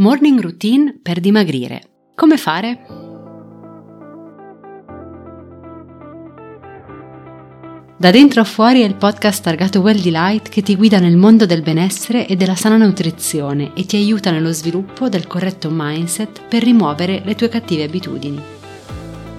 Morning routine per dimagrire. Come fare? Da dentro a fuori è il podcast targato Well Delight che ti guida nel mondo del benessere e della sana nutrizione e ti aiuta nello sviluppo del corretto mindset per rimuovere le tue cattive abitudini.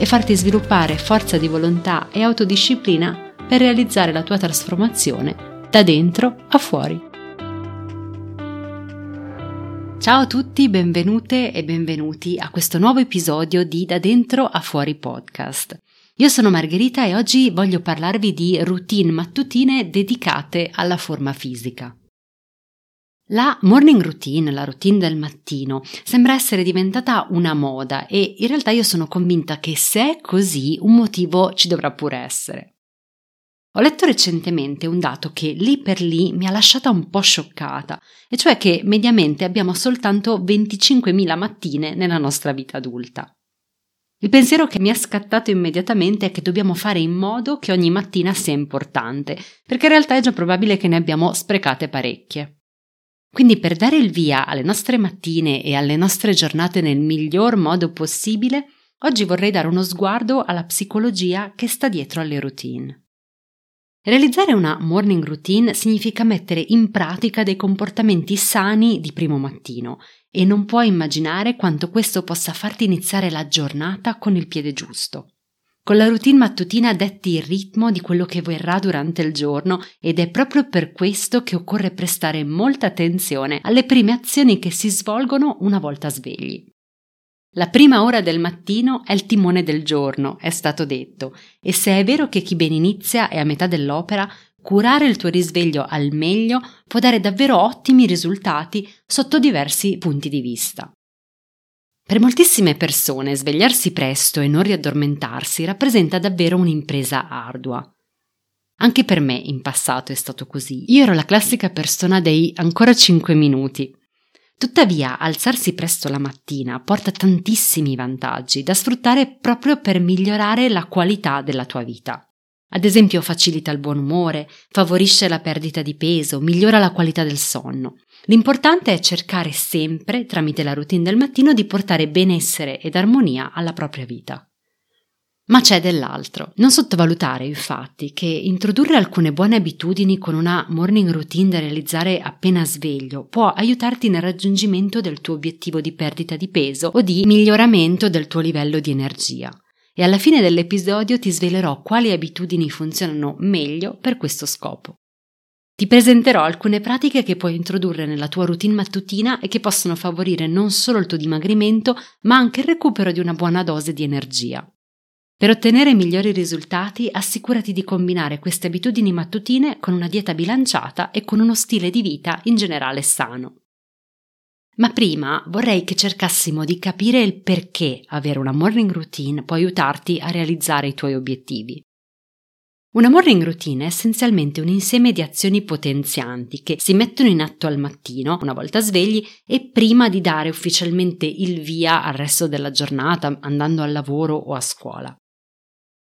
e farti sviluppare forza di volontà e autodisciplina per realizzare la tua trasformazione da dentro a fuori. Ciao a tutti, benvenute e benvenuti a questo nuovo episodio di Da dentro a fuori podcast. Io sono Margherita e oggi voglio parlarvi di routine mattutine dedicate alla forma fisica. La morning routine, la routine del mattino, sembra essere diventata una moda e in realtà io sono convinta che se è così un motivo ci dovrà pure essere. Ho letto recentemente un dato che lì per lì mi ha lasciata un po' scioccata, e cioè che mediamente abbiamo soltanto 25.000 mattine nella nostra vita adulta. Il pensiero che mi è scattato immediatamente è che dobbiamo fare in modo che ogni mattina sia importante, perché in realtà è già probabile che ne abbiamo sprecate parecchie. Quindi per dare il via alle nostre mattine e alle nostre giornate nel miglior modo possibile, oggi vorrei dare uno sguardo alla psicologia che sta dietro alle routine. Realizzare una morning routine significa mettere in pratica dei comportamenti sani di primo mattino e non puoi immaginare quanto questo possa farti iniziare la giornata con il piede giusto. Con la routine mattutina detti il ritmo di quello che verrà durante il giorno ed è proprio per questo che occorre prestare molta attenzione alle prime azioni che si svolgono una volta svegli. La prima ora del mattino è il timone del giorno, è stato detto, e se è vero che chi ben inizia è a metà dell'opera, curare il tuo risveglio al meglio può dare davvero ottimi risultati sotto diversi punti di vista. Per moltissime persone svegliarsi presto e non riaddormentarsi rappresenta davvero un'impresa ardua. Anche per me in passato è stato così. Io ero la classica persona dei ancora 5 minuti. Tuttavia, alzarsi presto la mattina porta tantissimi vantaggi da sfruttare proprio per migliorare la qualità della tua vita. Ad esempio, facilita il buon umore, favorisce la perdita di peso, migliora la qualità del sonno. L'importante è cercare sempre, tramite la routine del mattino, di portare benessere ed armonia alla propria vita. Ma c'è dell'altro. Non sottovalutare, infatti, che introdurre alcune buone abitudini con una morning routine da realizzare appena sveglio può aiutarti nel raggiungimento del tuo obiettivo di perdita di peso o di miglioramento del tuo livello di energia. E alla fine dell'episodio ti svelerò quali abitudini funzionano meglio per questo scopo. Ti presenterò alcune pratiche che puoi introdurre nella tua routine mattutina e che possono favorire non solo il tuo dimagrimento, ma anche il recupero di una buona dose di energia. Per ottenere migliori risultati, assicurati di combinare queste abitudini mattutine con una dieta bilanciata e con uno stile di vita in generale sano. Ma prima vorrei che cercassimo di capire il perché avere una morning routine può aiutarti a realizzare i tuoi obiettivi. Una morning routine è essenzialmente un insieme di azioni potenzianti che si mettono in atto al mattino, una volta svegli, e prima di dare ufficialmente il via al resto della giornata, andando al lavoro o a scuola.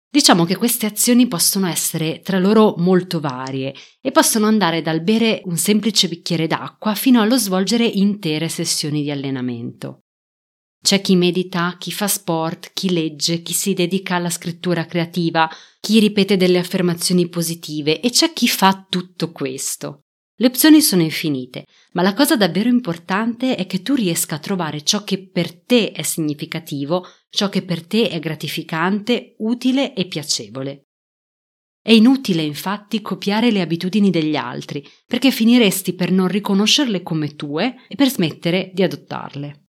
Diciamo che queste azioni possono essere tra loro molto varie e possono andare dal bere un semplice bicchiere d'acqua fino allo svolgere intere sessioni di allenamento. C'è chi medita, chi fa sport, chi legge, chi si dedica alla scrittura creativa, chi ripete delle affermazioni positive e c'è chi fa tutto questo. Le opzioni sono infinite, ma la cosa davvero importante è che tu riesca a trovare ciò che per te è significativo, ciò che per te è gratificante, utile e piacevole. È inutile infatti copiare le abitudini degli altri, perché finiresti per non riconoscerle come tue e per smettere di adottarle.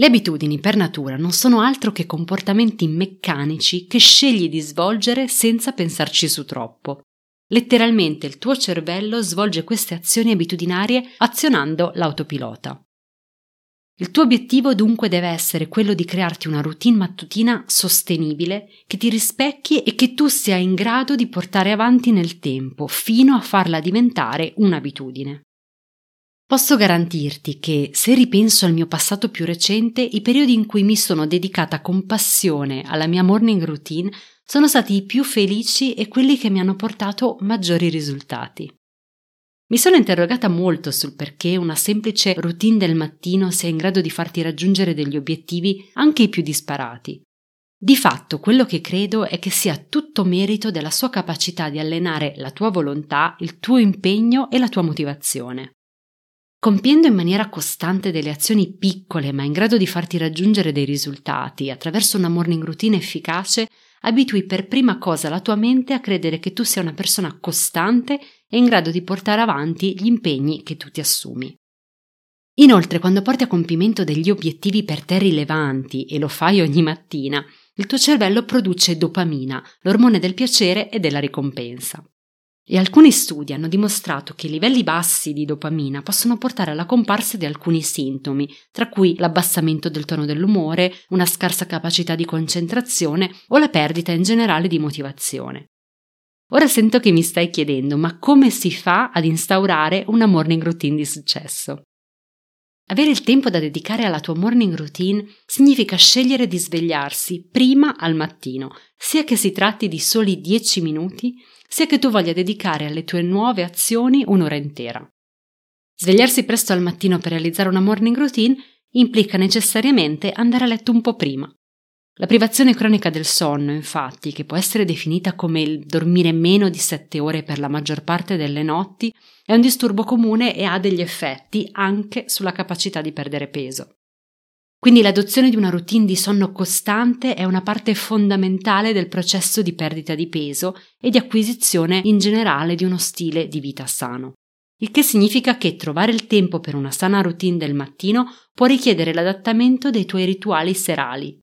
Le abitudini per natura non sono altro che comportamenti meccanici che scegli di svolgere senza pensarci su troppo. Letteralmente il tuo cervello svolge queste azioni abitudinarie azionando l'autopilota. Il tuo obiettivo dunque deve essere quello di crearti una routine mattutina sostenibile, che ti rispecchi e che tu sia in grado di portare avanti nel tempo, fino a farla diventare un'abitudine. Posso garantirti che, se ripenso al mio passato più recente, i periodi in cui mi sono dedicata con passione alla mia morning routine sono stati i più felici e quelli che mi hanno portato maggiori risultati. Mi sono interrogata molto sul perché una semplice routine del mattino sia in grado di farti raggiungere degli obiettivi anche i più disparati. Di fatto quello che credo è che sia tutto merito della sua capacità di allenare la tua volontà, il tuo impegno e la tua motivazione. Compiendo in maniera costante delle azioni piccole ma in grado di farti raggiungere dei risultati attraverso una morning routine efficace, abitui per prima cosa la tua mente a credere che tu sia una persona costante e in grado di portare avanti gli impegni che tu ti assumi. Inoltre, quando porti a compimento degli obiettivi per te rilevanti e lo fai ogni mattina, il tuo cervello produce dopamina, l'ormone del piacere e della ricompensa. E alcuni studi hanno dimostrato che i livelli bassi di dopamina possono portare alla comparsa di alcuni sintomi, tra cui l'abbassamento del tono dell'umore, una scarsa capacità di concentrazione o la perdita in generale di motivazione. Ora sento che mi stai chiedendo, ma come si fa ad instaurare una morning routine di successo? Avere il tempo da dedicare alla tua morning routine significa scegliere di svegliarsi prima al mattino, sia che si tratti di soli 10 minuti, sia che tu voglia dedicare alle tue nuove azioni un'ora intera. Svegliarsi presto al mattino per realizzare una morning routine implica necessariamente andare a letto un po' prima. La privazione cronica del sonno, infatti, che può essere definita come il dormire meno di 7 ore per la maggior parte delle notti, è un disturbo comune e ha degli effetti anche sulla capacità di perdere peso. Quindi l'adozione di una routine di sonno costante è una parte fondamentale del processo di perdita di peso e di acquisizione in generale di uno stile di vita sano. Il che significa che trovare il tempo per una sana routine del mattino può richiedere l'adattamento dei tuoi rituali serali,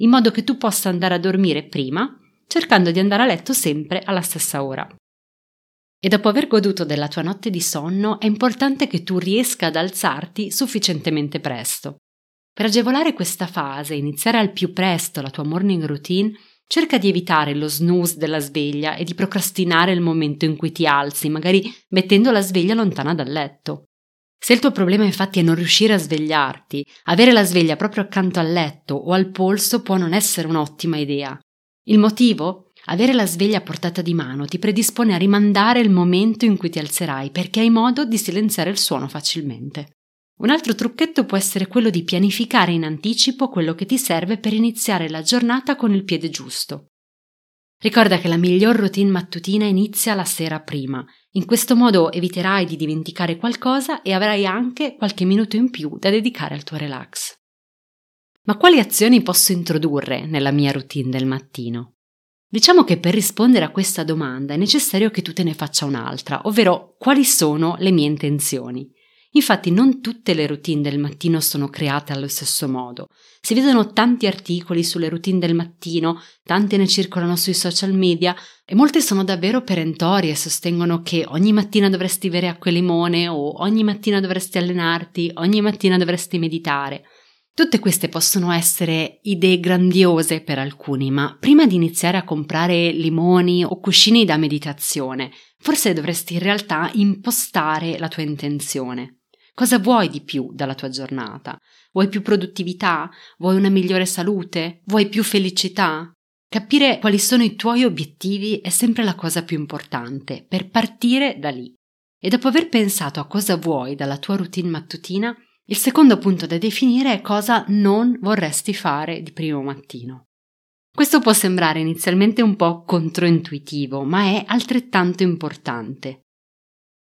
in modo che tu possa andare a dormire prima, cercando di andare a letto sempre alla stessa ora. E dopo aver goduto della tua notte di sonno è importante che tu riesca ad alzarti sufficientemente presto. Per agevolare questa fase e iniziare al più presto la tua morning routine, cerca di evitare lo snooze della sveglia e di procrastinare il momento in cui ti alzi, magari mettendo la sveglia lontana dal letto. Se il tuo problema infatti è non riuscire a svegliarti, avere la sveglia proprio accanto al letto o al polso può non essere un'ottima idea. Il motivo? Avere la sveglia a portata di mano ti predispone a rimandare il momento in cui ti alzerai perché hai modo di silenziare il suono facilmente. Un altro trucchetto può essere quello di pianificare in anticipo quello che ti serve per iniziare la giornata con il piede giusto. Ricorda che la miglior routine mattutina inizia la sera prima. In questo modo eviterai di dimenticare qualcosa e avrai anche qualche minuto in più da dedicare al tuo relax. Ma quali azioni posso introdurre nella mia routine del mattino? Diciamo che per rispondere a questa domanda è necessario che tu te ne faccia un'altra, ovvero quali sono le mie intenzioni. Infatti non tutte le routine del mattino sono create allo stesso modo. Si vedono tanti articoli sulle routine del mattino, tante ne circolano sui social media e molte sono davvero perentorie, sostengono che ogni mattina dovresti bere acqua e limone o ogni mattina dovresti allenarti, ogni mattina dovresti meditare. Tutte queste possono essere idee grandiose per alcuni, ma prima di iniziare a comprare limoni o cuscini da meditazione, forse dovresti in realtà impostare la tua intenzione. Cosa vuoi di più dalla tua giornata? Vuoi più produttività? Vuoi una migliore salute? Vuoi più felicità? Capire quali sono i tuoi obiettivi è sempre la cosa più importante per partire da lì. E dopo aver pensato a cosa vuoi dalla tua routine mattutina, il secondo punto da definire è cosa non vorresti fare di primo mattino. Questo può sembrare inizialmente un po' controintuitivo, ma è altrettanto importante.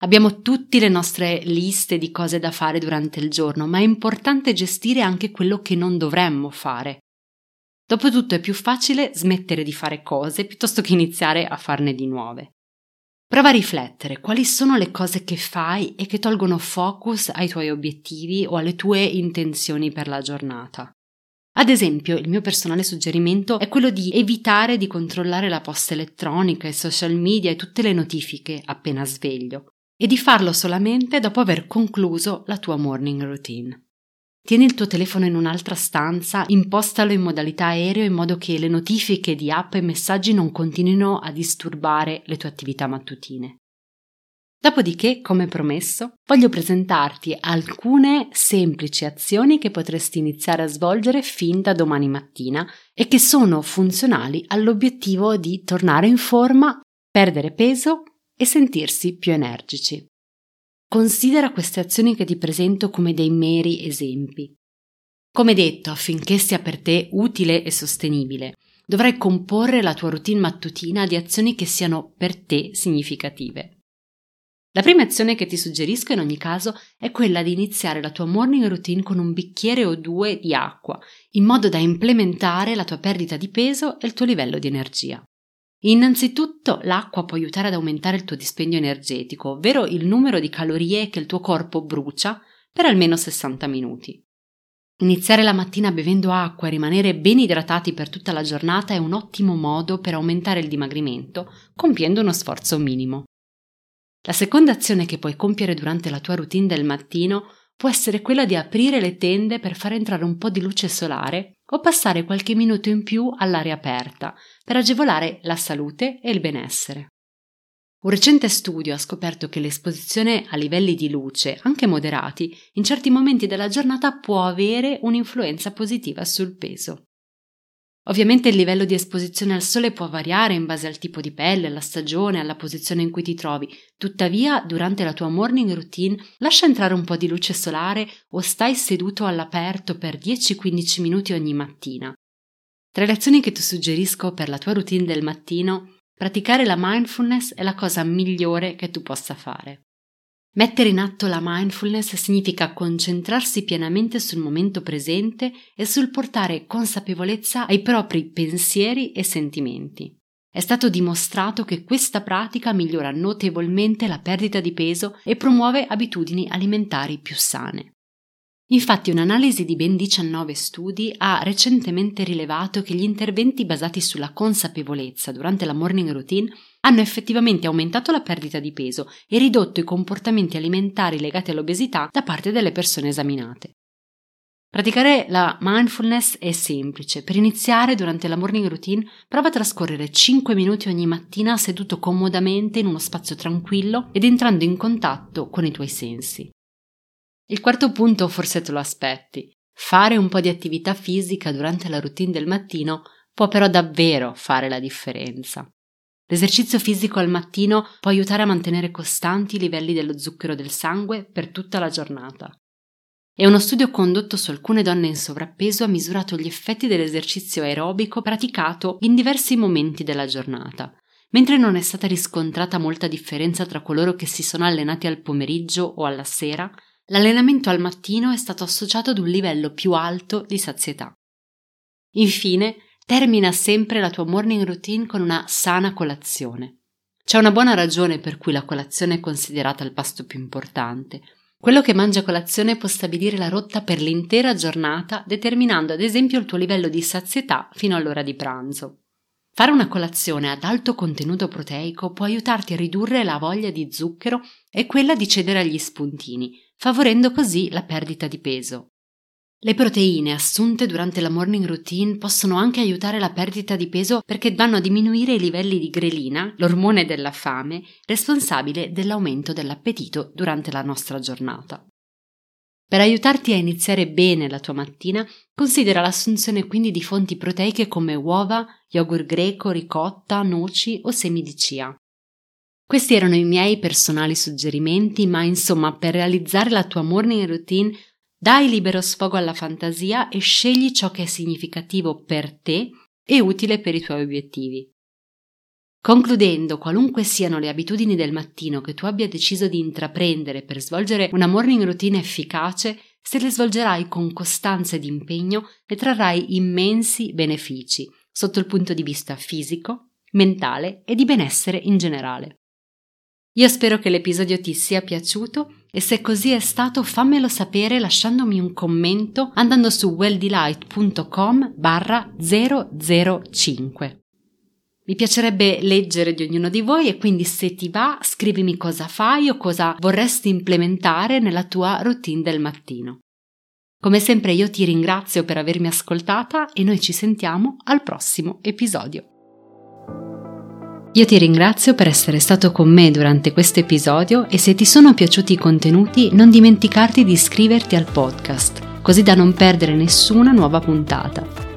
Abbiamo tutte le nostre liste di cose da fare durante il giorno, ma è importante gestire anche quello che non dovremmo fare. Dopotutto è più facile smettere di fare cose piuttosto che iniziare a farne di nuove. Prova a riflettere quali sono le cose che fai e che tolgono focus ai tuoi obiettivi o alle tue intenzioni per la giornata. Ad esempio, il mio personale suggerimento è quello di evitare di controllare la posta elettronica, i social media e tutte le notifiche appena sveglio e di farlo solamente dopo aver concluso la tua morning routine. Tieni il tuo telefono in un'altra stanza, impostalo in modalità aereo in modo che le notifiche di app e messaggi non continuino a disturbare le tue attività mattutine. Dopodiché, come promesso, voglio presentarti alcune semplici azioni che potresti iniziare a svolgere fin da domani mattina e che sono funzionali all'obiettivo di tornare in forma, perdere peso e sentirsi più energici. Considera queste azioni che ti presento come dei meri esempi. Come detto, affinché sia per te utile e sostenibile, dovrai comporre la tua routine mattutina di azioni che siano per te significative. La prima azione che ti suggerisco in ogni caso è quella di iniziare la tua morning routine con un bicchiere o due di acqua, in modo da implementare la tua perdita di peso e il tuo livello di energia. Innanzitutto l'acqua può aiutare ad aumentare il tuo dispendio energetico, ovvero il numero di calorie che il tuo corpo brucia per almeno 60 minuti. Iniziare la mattina bevendo acqua e rimanere ben idratati per tutta la giornata è un ottimo modo per aumentare il dimagrimento, compiendo uno sforzo minimo. La seconda azione che puoi compiere durante la tua routine del mattino può essere quella di aprire le tende per far entrare un po' di luce solare o passare qualche minuto in più all'aria aperta per agevolare la salute e il benessere. Un recente studio ha scoperto che l'esposizione a livelli di luce, anche moderati, in certi momenti della giornata può avere un'influenza positiva sul peso. Ovviamente il livello di esposizione al sole può variare in base al tipo di pelle, alla stagione, alla posizione in cui ti trovi, tuttavia durante la tua morning routine lascia entrare un po' di luce solare o stai seduto all'aperto per 10-15 minuti ogni mattina. Tra le azioni che ti suggerisco per la tua routine del mattino, praticare la mindfulness è la cosa migliore che tu possa fare. Mettere in atto la mindfulness significa concentrarsi pienamente sul momento presente e sul portare consapevolezza ai propri pensieri e sentimenti. È stato dimostrato che questa pratica migliora notevolmente la perdita di peso e promuove abitudini alimentari più sane. Infatti un'analisi di ben 19 studi ha recentemente rilevato che gli interventi basati sulla consapevolezza durante la morning routine hanno effettivamente aumentato la perdita di peso e ridotto i comportamenti alimentari legati all'obesità da parte delle persone esaminate. Praticare la mindfulness è semplice. Per iniziare, durante la morning routine, prova a trascorrere 5 minuti ogni mattina seduto comodamente in uno spazio tranquillo ed entrando in contatto con i tuoi sensi. Il quarto punto forse te lo aspetti. Fare un po' di attività fisica durante la routine del mattino può però davvero fare la differenza. L'esercizio fisico al mattino può aiutare a mantenere costanti i livelli dello zucchero del sangue per tutta la giornata. E uno studio condotto su alcune donne in sovrappeso ha misurato gli effetti dell'esercizio aerobico praticato in diversi momenti della giornata. Mentre non è stata riscontrata molta differenza tra coloro che si sono allenati al pomeriggio o alla sera, l'allenamento al mattino è stato associato ad un livello più alto di sazietà. Infine, Termina sempre la tua morning routine con una sana colazione. C'è una buona ragione per cui la colazione è considerata il pasto più importante. Quello che mangia colazione può stabilire la rotta per l'intera giornata, determinando ad esempio il tuo livello di sazietà fino all'ora di pranzo. Fare una colazione ad alto contenuto proteico può aiutarti a ridurre la voglia di zucchero e quella di cedere agli spuntini, favorendo così la perdita di peso. Le proteine assunte durante la morning routine possono anche aiutare la perdita di peso perché vanno a diminuire i livelli di grelina, l'ormone della fame, responsabile dell'aumento dell'appetito durante la nostra giornata. Per aiutarti a iniziare bene la tua mattina, considera l'assunzione quindi di fonti proteiche come uova, yogurt greco, ricotta, noci o semi di chia. Questi erano i miei personali suggerimenti, ma insomma, per realizzare la tua morning routine dai libero sfogo alla fantasia e scegli ciò che è significativo per te e utile per i tuoi obiettivi. Concludendo, qualunque siano le abitudini del mattino che tu abbia deciso di intraprendere per svolgere una morning routine efficace, se le svolgerai con costanza ed impegno, ne trarrai immensi benefici sotto il punto di vista fisico, mentale e di benessere in generale. Io spero che l'episodio ti sia piaciuto e se così è stato fammelo sapere lasciandomi un commento andando su welldelight.com barra 005. Mi piacerebbe leggere di ognuno di voi e quindi se ti va scrivimi cosa fai o cosa vorresti implementare nella tua routine del mattino. Come sempre io ti ringrazio per avermi ascoltata e noi ci sentiamo al prossimo episodio. Io ti ringrazio per essere stato con me durante questo episodio e se ti sono piaciuti i contenuti non dimenticarti di iscriverti al podcast, così da non perdere nessuna nuova puntata.